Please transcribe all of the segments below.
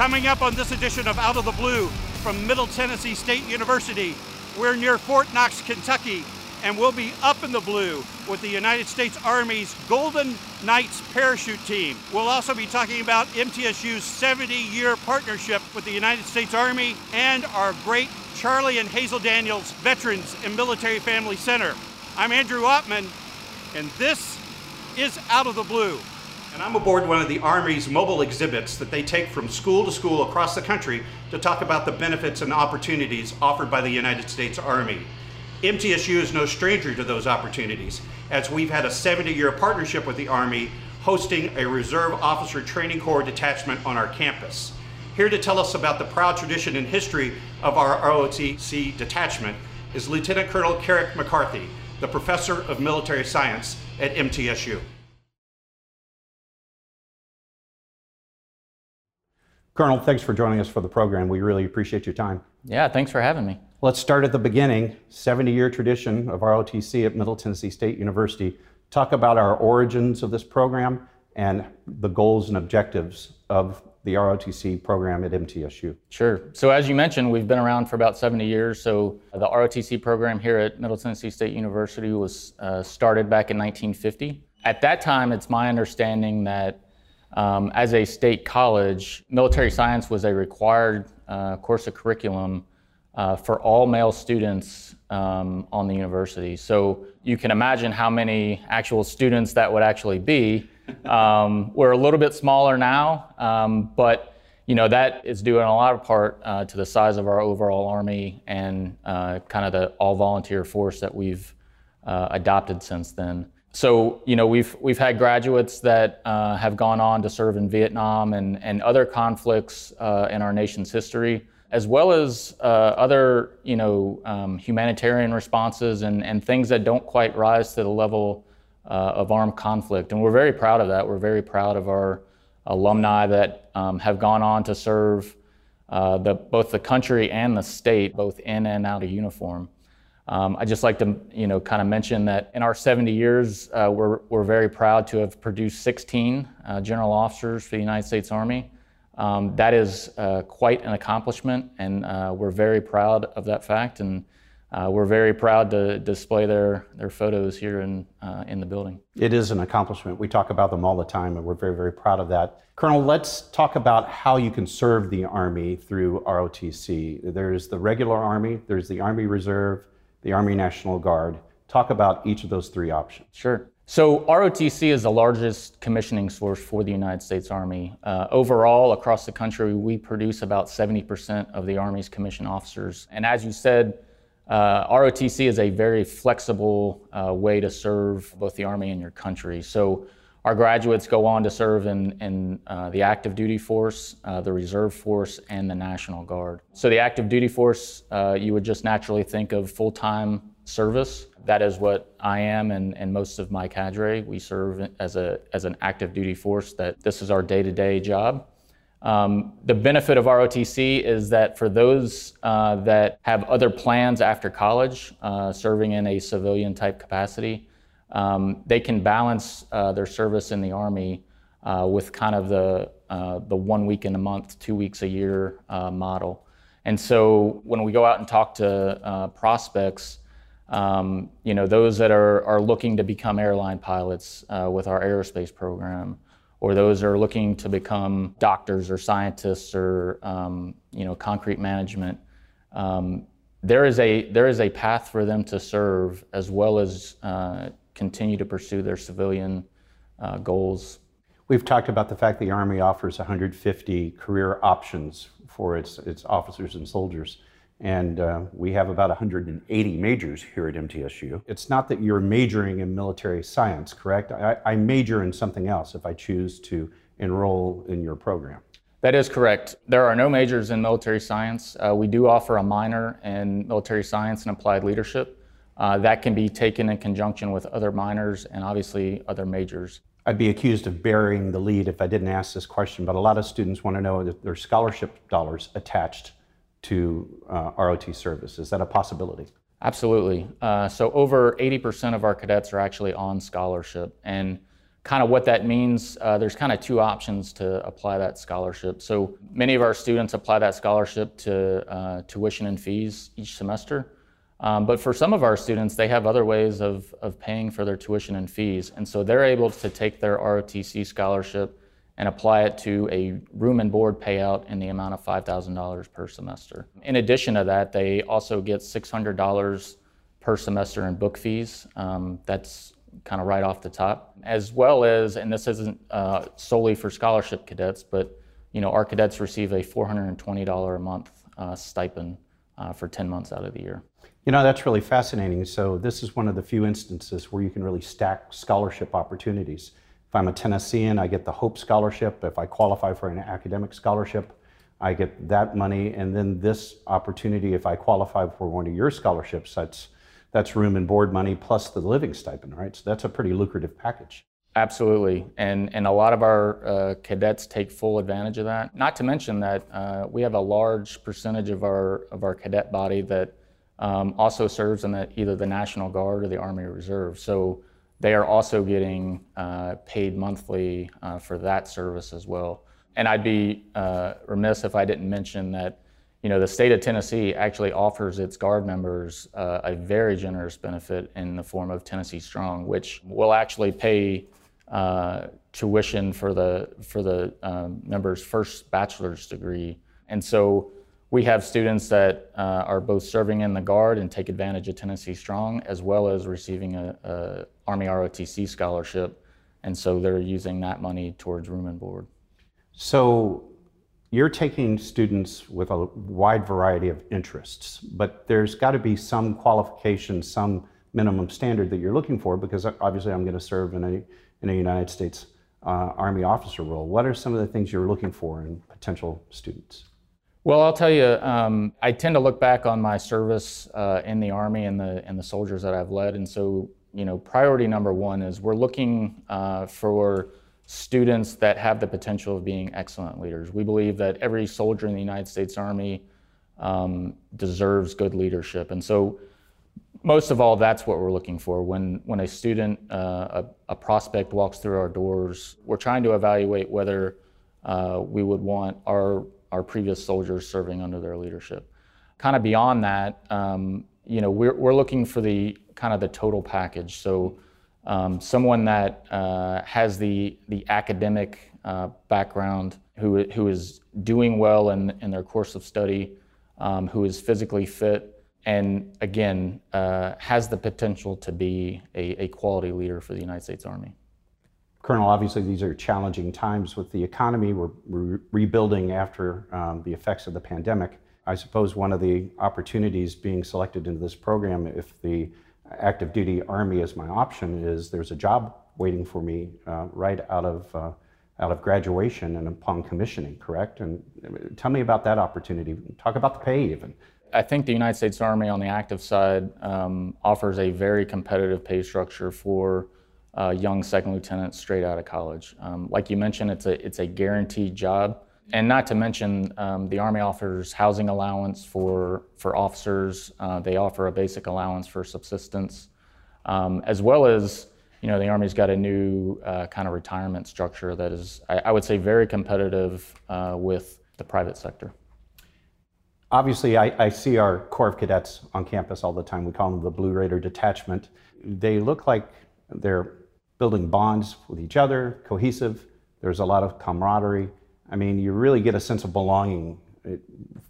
Coming up on this edition of Out of the Blue from Middle Tennessee State University, we're near Fort Knox, Kentucky, and we'll be up in the blue with the United States Army's Golden Knights parachute team. We'll also be talking about MTSU's 70 year partnership with the United States Army and our great Charlie and Hazel Daniels Veterans and Military Family Center. I'm Andrew Oppmann, and this is Out of the Blue. And I'm aboard one of the Army's mobile exhibits that they take from school to school across the country to talk about the benefits and opportunities offered by the United States Army. MTSU is no stranger to those opportunities, as we've had a 70 year partnership with the Army hosting a Reserve Officer Training Corps detachment on our campus. Here to tell us about the proud tradition and history of our ROTC detachment is Lieutenant Colonel Carrick McCarthy, the Professor of Military Science at MTSU. Colonel, thanks for joining us for the program. We really appreciate your time. Yeah, thanks for having me. Let's start at the beginning. 70 year tradition of ROTC at Middle Tennessee State University. Talk about our origins of this program and the goals and objectives of the ROTC program at MTSU. Sure. So, as you mentioned, we've been around for about 70 years. So, the ROTC program here at Middle Tennessee State University was uh, started back in 1950. At that time, it's my understanding that um, as a state college, military science was a required uh, course of curriculum uh, for all male students um, on the university. So you can imagine how many actual students that would actually be. Um, we're a little bit smaller now, um, but you know that is due in a lot of part uh, to the size of our overall army and uh, kind of the all volunteer force that we've uh, adopted since then so you know we've we've had graduates that uh, have gone on to serve in Vietnam and and other conflicts uh, in our nation's history, as well as uh, other you know um, humanitarian responses and and things that don't quite rise to the level uh, of armed conflict. And we're very proud of that. We're very proud of our alumni that um, have gone on to serve uh, the both the country and the state, both in and out of uniform. Um, I just like to, you know, kind of mention that in our 70 years, uh, we're, we're very proud to have produced 16 uh, general officers for the United States Army. Um, that is uh, quite an accomplishment, and uh, we're very proud of that fact. And uh, we're very proud to display their, their photos here in, uh, in the building. It is an accomplishment. We talk about them all the time, and we're very, very proud of that. Colonel, let's talk about how you can serve the Army through ROTC. There's the regular Army, there's the Army Reserve, the Army National Guard. Talk about each of those three options. Sure. So, ROTC is the largest commissioning source for the United States Army. Uh, overall, across the country, we produce about 70% of the Army's commissioned officers. And as you said, uh, ROTC is a very flexible uh, way to serve both the Army and your country. So, our graduates go on to serve in, in uh, the active duty force, uh, the reserve force, and the National Guard. So, the active duty force, uh, you would just naturally think of full time service. That is what I am and, and most of my cadre. We serve as, a, as an active duty force, that this is our day to day job. Um, the benefit of ROTC is that for those uh, that have other plans after college, uh, serving in a civilian type capacity, um, they can balance uh, their service in the Army uh, with kind of the, uh, the one week in a month, two weeks a year uh, model. And so when we go out and talk to uh, prospects, um, you know, those that are, are looking to become airline pilots with our aerospace program, or those are looking to become doctors or scientists or, um, you know, concrete management, um, there is a there is a path for them to serve as well as uh, continue to pursue their civilian uh, goals. We've talked about the fact the Army offers 150 career options for its, its officers and soldiers. And uh, we have about 180 majors here at MTSU. It's not that you're majoring in military science, correct? I, I major in something else if I choose to enroll in your program. That is correct. There are no majors in military science. Uh, we do offer a minor in military science and applied leadership. Uh, that can be taken in conjunction with other minors and obviously other majors. I'd be accused of burying the lead if I didn't ask this question, but a lot of students want to know that there's scholarship dollars attached to uh, ROTC service. Is that a possibility? Absolutely. Uh, so over 80% of our cadets are actually on scholarship. And kind of what that means, uh, there's kind of two options to apply that scholarship. So many of our students apply that scholarship to uh, tuition and fees each semester. Um, but for some of our students, they have other ways of, of paying for their tuition and fees. And so they're able to take their ROTC scholarship and apply it to a room and board payout in the amount of $5,000 per semester. In addition to that, they also get $600 per semester in book fees. Um, that's kind of right off the top, as well as, and this isn't uh, solely for scholarship cadets, but you know, our cadets receive a $420 a month uh, stipend uh, for 10 months out of the year. You know, that's really fascinating. So, this is one of the few instances where you can really stack scholarship opportunities. If I'm a Tennessean, I get the Hope Scholarship. If I qualify for an academic scholarship, I get that money. And then this opportunity, if I qualify for one of your scholarships, that's, that's room and board money plus the living stipend, right? So, that's a pretty lucrative package. Absolutely, and and a lot of our uh, cadets take full advantage of that. Not to mention that uh, we have a large percentage of our of our cadet body that um, also serves in the, either the National Guard or the Army Reserve. So they are also getting uh, paid monthly uh, for that service as well. And I'd be uh, remiss if I didn't mention that, you know, the state of Tennessee actually offers its Guard members uh, a very generous benefit in the form of Tennessee Strong, which will actually pay uh, tuition for the for the um, members' first bachelor's degree. And so we have students that uh, are both serving in the Guard and take advantage of Tennessee Strong, as well as receiving a, a, Army ROTC scholarship, and so they're using that money towards room and board. So you're taking students with a wide variety of interests, but there's got to be some qualification, some minimum standard that you're looking for, because obviously I'm going to serve in a in a United States uh, Army officer role. What are some of the things you're looking for in potential students? Well, I'll tell you, um, I tend to look back on my service uh, in the Army and the and the soldiers that I've led, and so you know, priority number one is we're looking uh, for students that have the potential of being excellent leaders. We believe that every soldier in the United States Army um, deserves good leadership, and so most of all, that's what we're looking for. When when a student, uh, a, a, prospect walks through our doors, we're trying to evaluate whether uh, we would want our our previous soldiers serving under their leadership. Kind of beyond that, um, you know, we're, we're looking for the kind of the total package. So um, someone that uh, has the, the academic uh, background, who, who is doing well in, in their course of study, um, who is physically fit, and again, uh, has the potential to be a, a quality leader for the United States Army. Colonel, obviously these are challenging times with the economy. We're, rebuilding after um, the effects of the pandemic. I suppose one of the opportunities being selected into this program, if the active duty Army is my option, is there's a job waiting for me uh, right out of, uh, out of graduation and upon commissioning, correct? And uh, tell me about that opportunity. Talk about the pay even. I think the United States Army on the active side um, offers a very competitive pay structure for uh, young second lieutenants straight out of college. Um, like you mentioned, it's a it's a guaranteed job, and not to mention um, the Army offers housing allowance for for officers. Uh, they offer a basic allowance for subsistence, um, as well as you know the Army's got a new uh, kind of retirement structure that is, I, I would say, very competitive uh, with the private sector. Obviously, I, I, see our Corps of Cadets on campus all the time. We call them the Blue Raider Detachment. They look like they're building bonds with each other, cohesive. There's a lot of camaraderie. I mean, you really get a sense of belonging eh,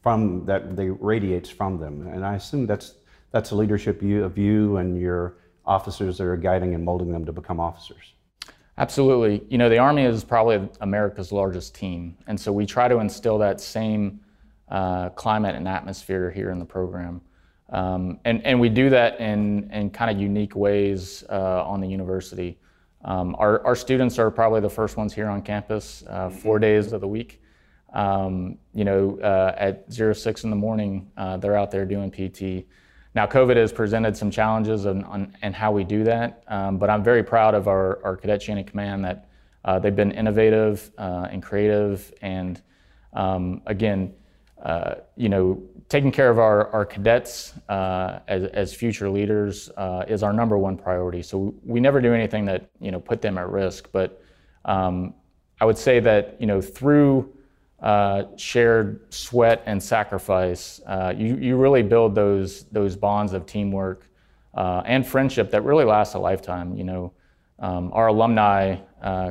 from that they radiates from them. And I assume that's that's a leadership of you and your officers that are guiding and molding them to become officers. Absolutely. You know, the Army is probably America's largest team, and so we try to instill that same uh, climate and atmosphere here in the program. Um, and, and we do that in, in kind of unique ways uh, on the university. Um, our, our students are probably the first ones here on campus, uh, four days of the week. Um, you know, uh, at 06 in the morning, uh, they're out there doing PT. Now, COVID has presented some challenges on, on, on how we do that, um, but I'm very proud of our, our cadet chain of command that uh, they've been innovative uh, and creative. And um, again, you know, taking care of our, our cadets uh, as, as future leaders uh, is our number one priority. So we never do anything that, you know, put them at risk. But um, I would say that, you know, through uh, shared sweat and sacrifice, uh, you, you really build those, those bonds of teamwork uh, and friendship that really last a lifetime. You know, um, our alumni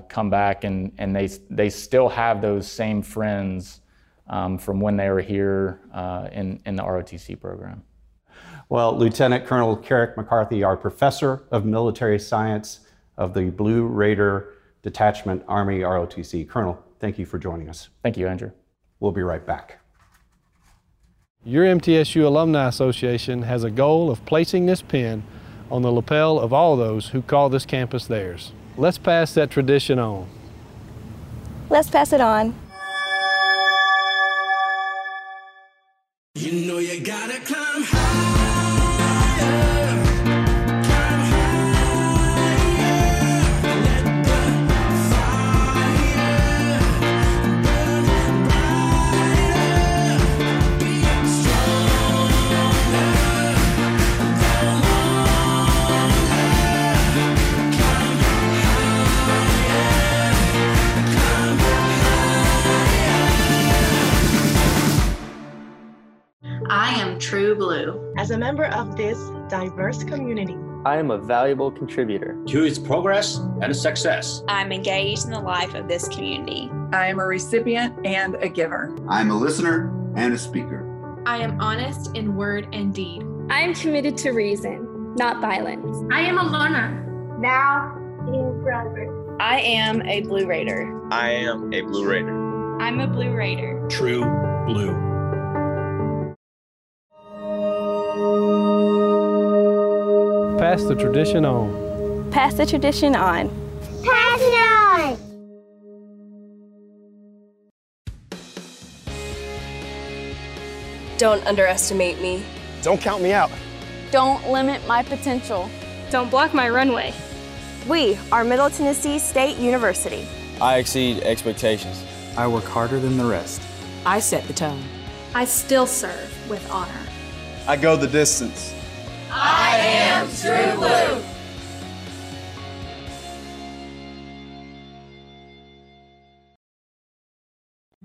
come back and, and they, they still have those same friends um, from when they were here uh, in, in the ROTC program. Well, Lieutenant Colonel Carrick McCarthy, our professor of military science of the Blue Raider Detachment Army ROTC. Colonel, thank you for joining us. Thank you, Andrew. We'll be right back. Your MTSU Alumni Association has a goal of placing this pin on the lapel of all those who call this campus theirs. Let's pass that tradition on. Let's pass it on. You know you gotta climb diverse community, I am a valuable contributor to its progress and success. I'm engaged in the life of this community. I am a recipient and a giver. I'm a listener and a speaker. I am honest in word and deed. I am committed to reason, not violence. I am a learner. Now and forever. I am a Blue Raider. I am a Blue Raider. I'm a Blue Raider. True Blue. Pass the tradition on. Pass the tradition on. Pass it on. Don't underestimate me. Don't count me out. Don't limit my potential. Don't block my runway. We are Middle Tennessee State University. I exceed expectations. I work harder than the rest. I set the tone. I still serve with honor. I go the distance. I am True Blue.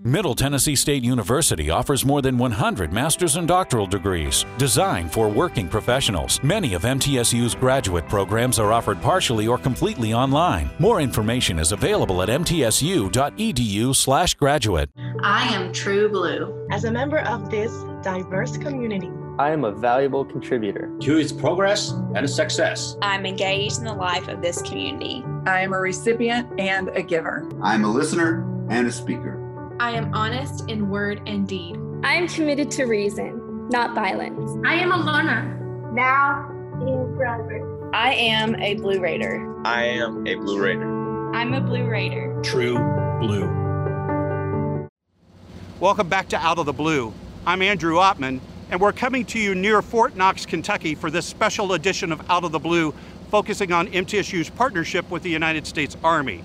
Middle Tennessee State University offers more than 100 master's and doctoral degrees designed for working professionals. Many of MTSU's graduate programs are offered partially or completely online. More information is available at mtsu.edu/graduate. I am True Blue. As a member of this diverse community, I am a valuable contributor to its progress and success. I'm engaged in the life of this community. I am a recipient and a giver. I'm a listener and a speaker. I am honest in word and deed. I am committed to reason, not violence. I am a learner. Now and forever. I am a Blue Raider. I am a Blue Raider. I'm a Blue Raider. True Blue. Welcome back to Out of the Blue. I'm Andrew Oppmann, and we're coming to you near Fort Knox, Kentucky for this special edition of Out of the Blue, focusing on MTSU's partnership with the United States Army.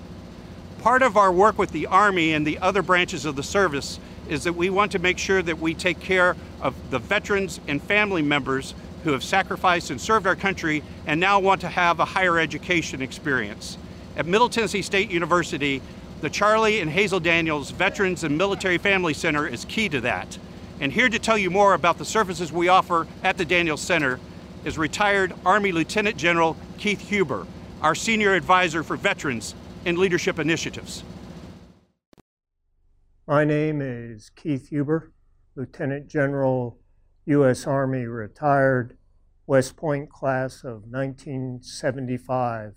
Part of our work with the Army and the other branches of the service is that we want to make sure that we take care of the veterans and family members who have sacrificed and served our country and now want to have a higher education experience. At Middle Tennessee State University, the Charlie and Hazel Daniels Veterans and Military Family Center is key to that. And here to tell you more about the services we offer at the Daniels Center is retired Army Lieutenant General Keith Huber, our Senior Advisor for Veterans and Leadership Initiatives. My name is Keith Huber, Lieutenant General, U.S. Army, retired, West Point class of 1975.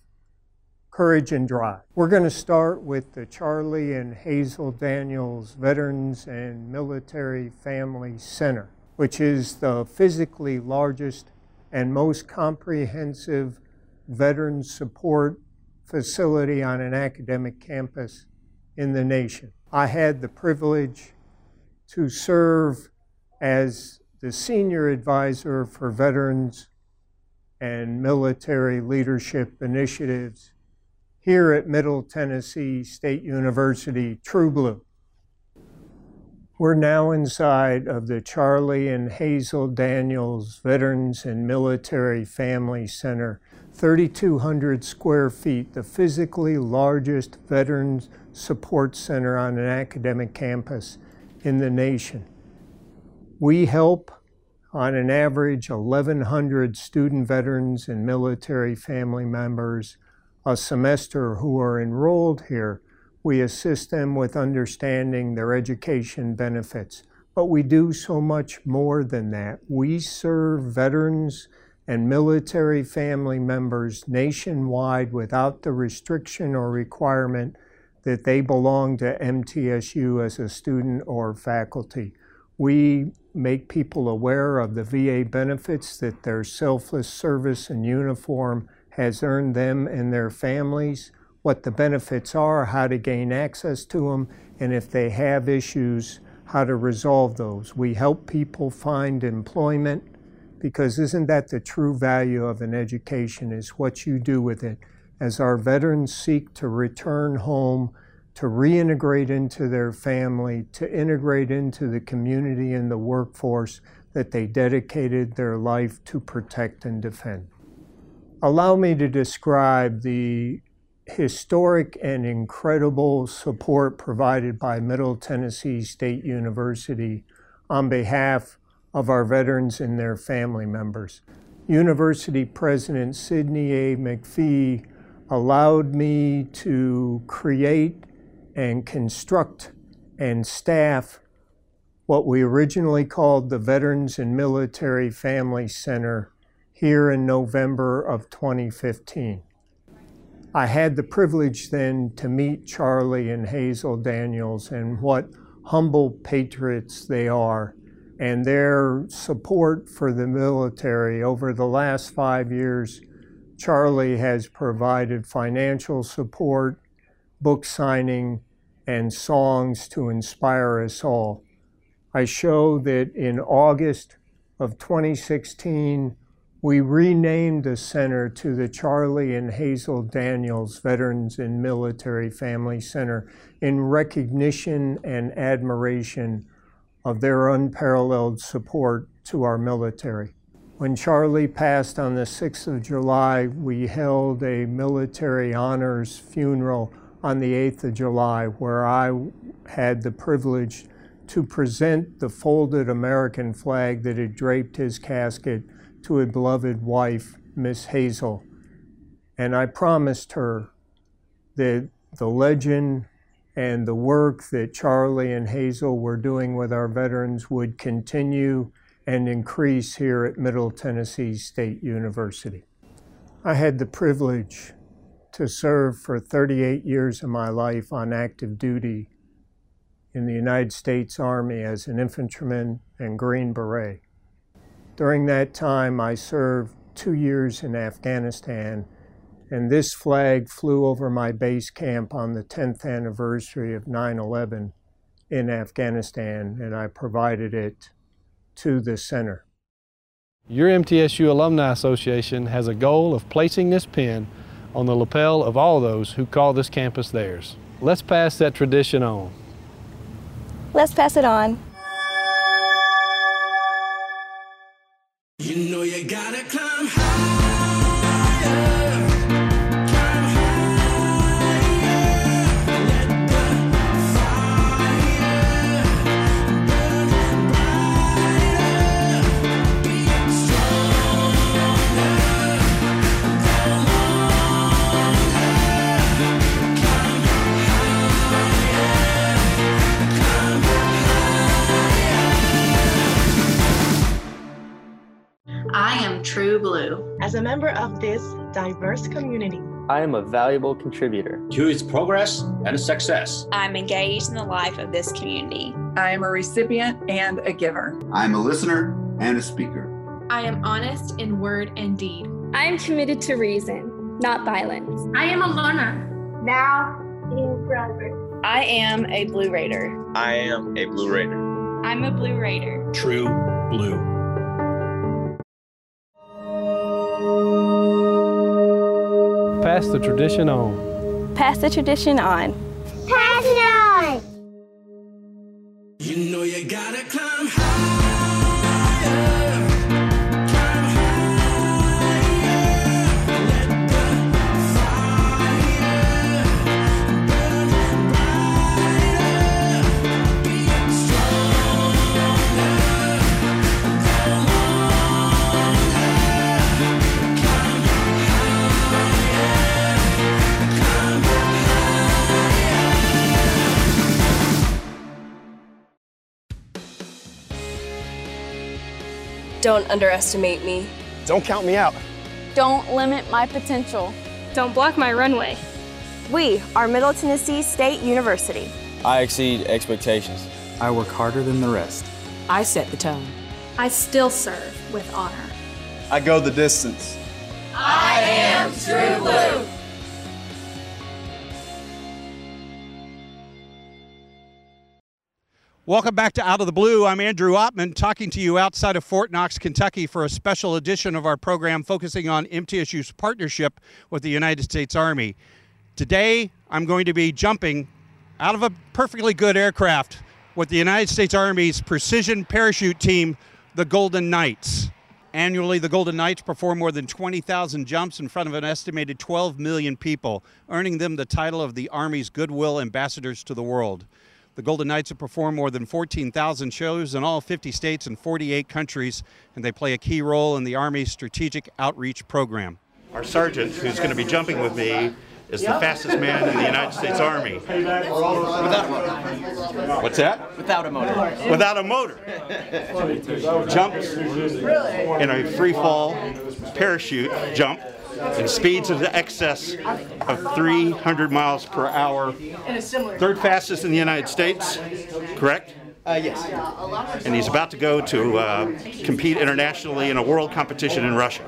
Courage and Drive. We're going to start with the Charlie and Hazel Daniels Veterans and Military Family Center, which is the physically largest and most comprehensive veteran support facility on an academic campus in the nation. I had the privilege to serve as the senior advisor for veterans and military leadership initiatives here at Middle Tennessee State University, True Blue. We're now inside of the Charlie and Hazel Daniels Veterans and Military Family Center, 3,200 square feet, the physically largest veterans support center on an academic campus in the nation. We help on an average 1,100 student veterans and military family members a semester who are enrolled here. We assist them with understanding their education benefits. But we do so much more than that. We serve veterans and military family members nationwide without the restriction or requirement that they belong to MTSU as a student or faculty. We make people aware of the VA benefits that their selfless service and uniform has earned them and their families, what the benefits are, how to gain access to them, and if they have issues, how to resolve those. We help people find employment because isn't that the true value of an education is what you do with it. As our veterans seek to return home, to reintegrate into their family, to integrate into the community and the workforce that they dedicated their life to protect and defend. Allow me to describe the historic and incredible support provided by Middle Tennessee State University on behalf of our veterans and their family members. University President Sidney A. McPhee allowed me to create and construct and staff what we originally called the Veterans and Military Family Center here in November of 2015. I had the privilege then to meet Charlie and Hazel Daniels and what humble patriots they are and their support for the military over the last five years. Charlie has provided financial support, book signing, and songs to inspire us all. I show that in August of 2016, we renamed the center to the Charlie and Hazel Daniels Veterans and Military Family Center in recognition and admiration of their unparalleled support to our military. When Charlie passed on the 6th of July, we held a military honors funeral on the 8th of July, where I had the privilege to present the folded American flag that had draped his casket to a beloved wife, Miss Hazel. And I promised her that the legend and the work that Charlie and Hazel were doing with our veterans would continue and increase here at Middle Tennessee State University. I had the privilege to serve for 38 years of my life on active duty in the United States Army as an infantryman and Green Beret. During that time, I served two years in Afghanistan, and this flag flew over my base camp on the 10th anniversary of 9 11 in Afghanistan, and I provided it to the center. Your MTSU Alumni Association has a goal of placing this pin on the lapel of all those who call this campus theirs. Let's pass that tradition on. Let's pass it on. Blue. As a member of this diverse community, I am a valuable contributor to its progress and success. I'm engaged in the life of this community. I am a recipient and a giver. I'm a listener and a speaker. I am honest in word and deed. I am committed to reason, not violence. I am a learner. Now in progress. I am a Blue Raider. I am a Blue Raider. I'm a Blue Raider. True blue. Pass the tradition on. Pass the tradition on. Pass it on. You know you gotta climb Don't underestimate me. Don't count me out. Don't limit my potential. Don't block my runway. We are Middle Tennessee State University. I exceed expectations. I work harder than the rest. I set the tone. I still serve with honor. I go the distance. I am True Blue. Welcome back to Out of the Blue. I'm Andrew Oppmann talking to you outside of Fort Knox, Kentucky for a special edition of our program focusing on MTSU's partnership with the United States Army. Today, I'm going to be jumping out of a perfectly good aircraft with the United States Army's precision parachute team, the Golden Knights. Annually, the Golden Knights perform more than 20,000 jumps in front of an estimated 12 million people, earning them the title of the Army's Goodwill Ambassadors to the World. The Golden Knights have performed more than 14,000 shows in all 50 states and 48 countries, and they play a key role in the Army's strategic outreach program. Our sergeant, who's going to be jumping with me, is the fastest man in the United States Army. Without a motor. What's that? Without a motor. Without a motor. Jumps in a free fall parachute jump in speeds of excess of 300 miles per hour. Third fastest in the United States, correct? Uh, yes. And he's about to go to uh, compete internationally in a world competition in Russia.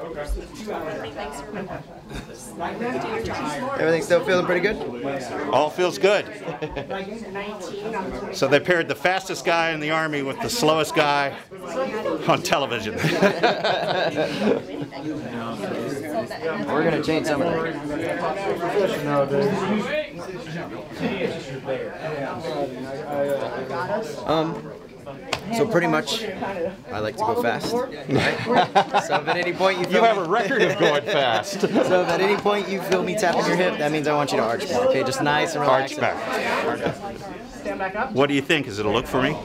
Everything still feeling pretty good? All feels good. So they paired the fastest guy in the Army with the slowest guy on television. We're gonna change some of that. Um, so pretty much, I like to go fast. Right? so if at any point you feel You have me- a record of going fast. so if at any point you feel me tapping your hip, that means I want you to arch back. Okay, just nice and relaxed. Arch back. Stand back up. What do you think? Is it a look for me?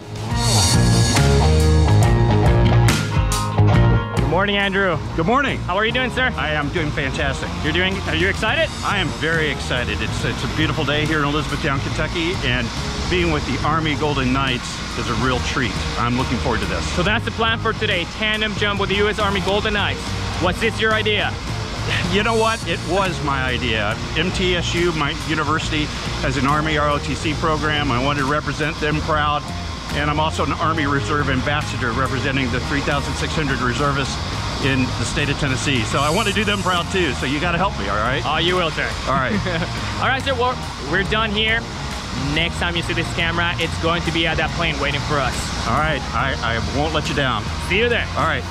Morning, Andrew. Good morning. How are you doing, sir? I am doing fantastic. You're doing. Are you excited? I am very excited. It's it's a beautiful day here in Elizabethtown, Kentucky, and being with the Army Golden Knights is a real treat. I'm looking forward to this. So that's the plan for today: tandem jump with the U.S. Army Golden Knights. Was this your idea? You know what? It was my idea. MTSU, my university, has an Army ROTC program. I wanted to represent them proud. And I'm also an Army Reserve Ambassador representing the 3,600 reservists in the state of Tennessee. So I want to do them proud too. So you got to help me, all right? Oh, you will, sir. All right. All right, sir. Well, we're done here. Next time you see this camera, it's going to be at that plane waiting for us. All right. I, I won't let you down. See you there. All right.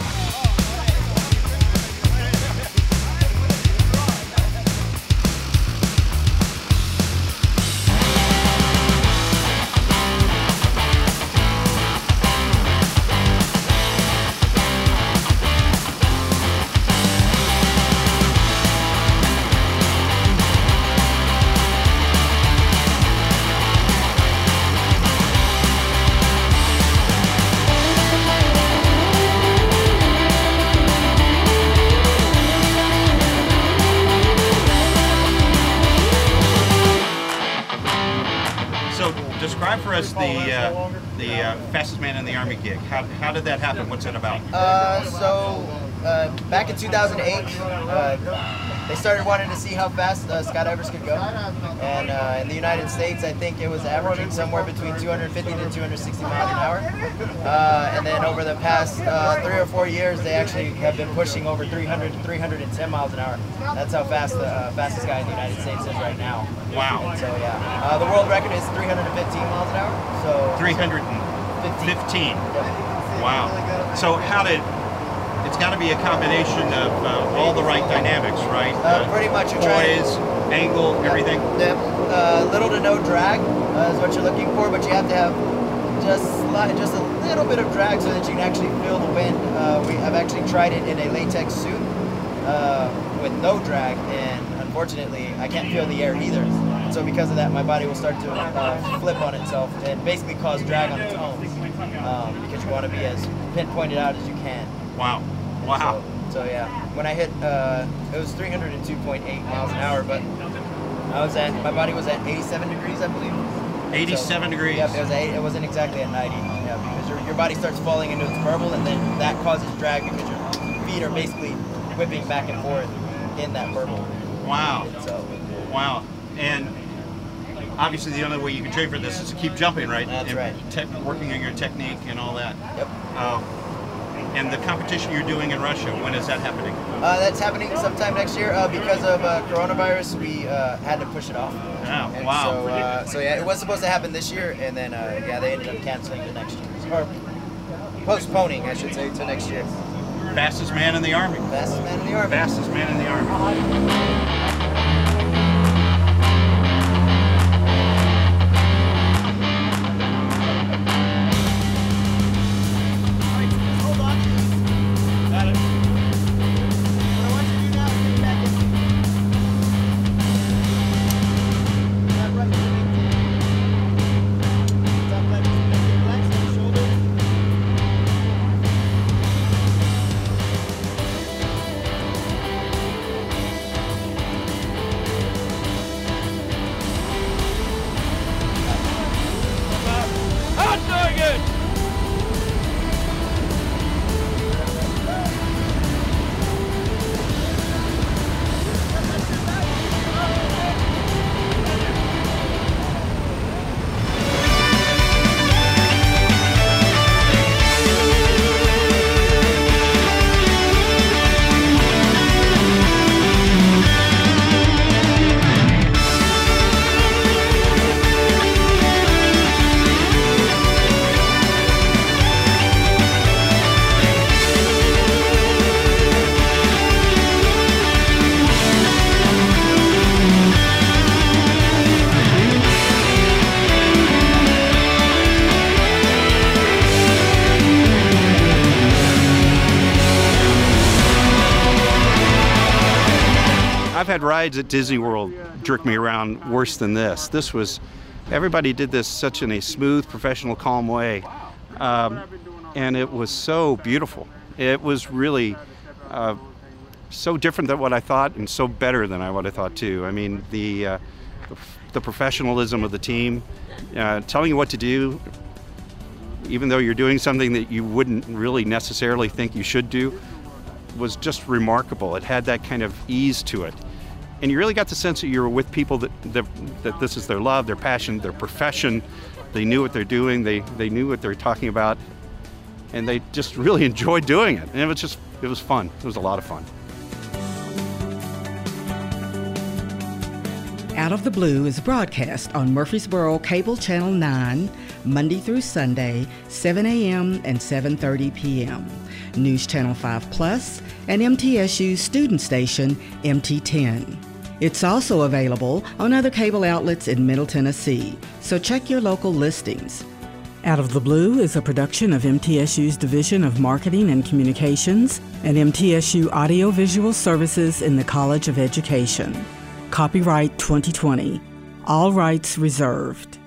How, did that happen? What's it about? Uh, so uh, back in 2008, uh, they started wanting to see how fast uh, skydivers could go, and uh, in the United States, I think it was averaging somewhere between 250 to 260 miles an hour. Uh, and then over the past uh, three or four years, they actually have been pushing over 300 to 310 miles an hour. That's how fast the uh, fastest guy in the United States is right now. Wow. So yeah, uh, the world record is 315 miles an hour. So 315. Wow. So how did? It's got to be a combination of uh, all the right dynamics, right? Uh, pretty much you're trying- angle, everything. Yep. Uh, little to no drag uh, is what you're looking for, but you have to have just slide, just a little bit of drag so that you can actually feel the wind. Uh, we, I've actually tried it in a latex suit uh, with no drag, and unfortunately, I can't feel the air either. So because of that, my body will start to uh, flip on itself and basically cause drag on its own um, because you want to be as pinpointed out as you can. Wow. And Wow. So, so yeah, when I hit, uh, it was 302.8 miles an hour, but I was at, my body was at 87 degrees, I believe. 87 degrees. Yep, it was eight, it wasn't exactly at 90. Yeah, because your, your body starts falling into its burble, and then that causes drag because your feet are basically whipping back and forth in that burble. Wow. So, Wow. And obviously, the only way you can train for this is to keep jumping, right? That's and right. Working on your technique and all that. Yep. Um, and the competition you're doing in Russia, when is that happening? uh, that's happening sometime next year. Uh, because of uh, coronavirus, we uh, had to push it off. Oh, And wow. So, uh, so yeah, it was supposed to happen this year, and then uh, yeah, they ended up canceling the next year, or postponing, I should say, to next year. Fastest man in the Army. Fastest man in the army. Fastest man in the Army. Rides at Disney World jerk me around worse than this. This was, everybody did this such in a smooth, professional, calm way. Um, and it was so beautiful. It was really uh, so different than what I thought and so better than I what I thought too. I mean, the, uh, the professionalism of the team, uh, telling you what to do, even though you're doing something that you wouldn't really necessarily think you should do, was just remarkable. It had that kind of ease to it. And you really got the sense that you were with people that, that, that this is their love, their passion, their profession. They knew what they're doing, they, they knew what they're talking about, and they just really enjoyed doing it. And it was just, it was fun. It was a lot of fun. Out of the Blue is broadcast on Murfreesboro Cable Channel 9, Monday through Sunday, 7 a.m. and 7.30 p.m. News Channel 5 Plus, and MTSU's student station, MT10. It's also available on other cable outlets in Middle Tennessee, so check your local listings. Out of the Blue is a production of MTSU's Division of Marketing and Communications and MTSU Audiovisual Services in the College of Education. Copyright 2020. All rights reserved.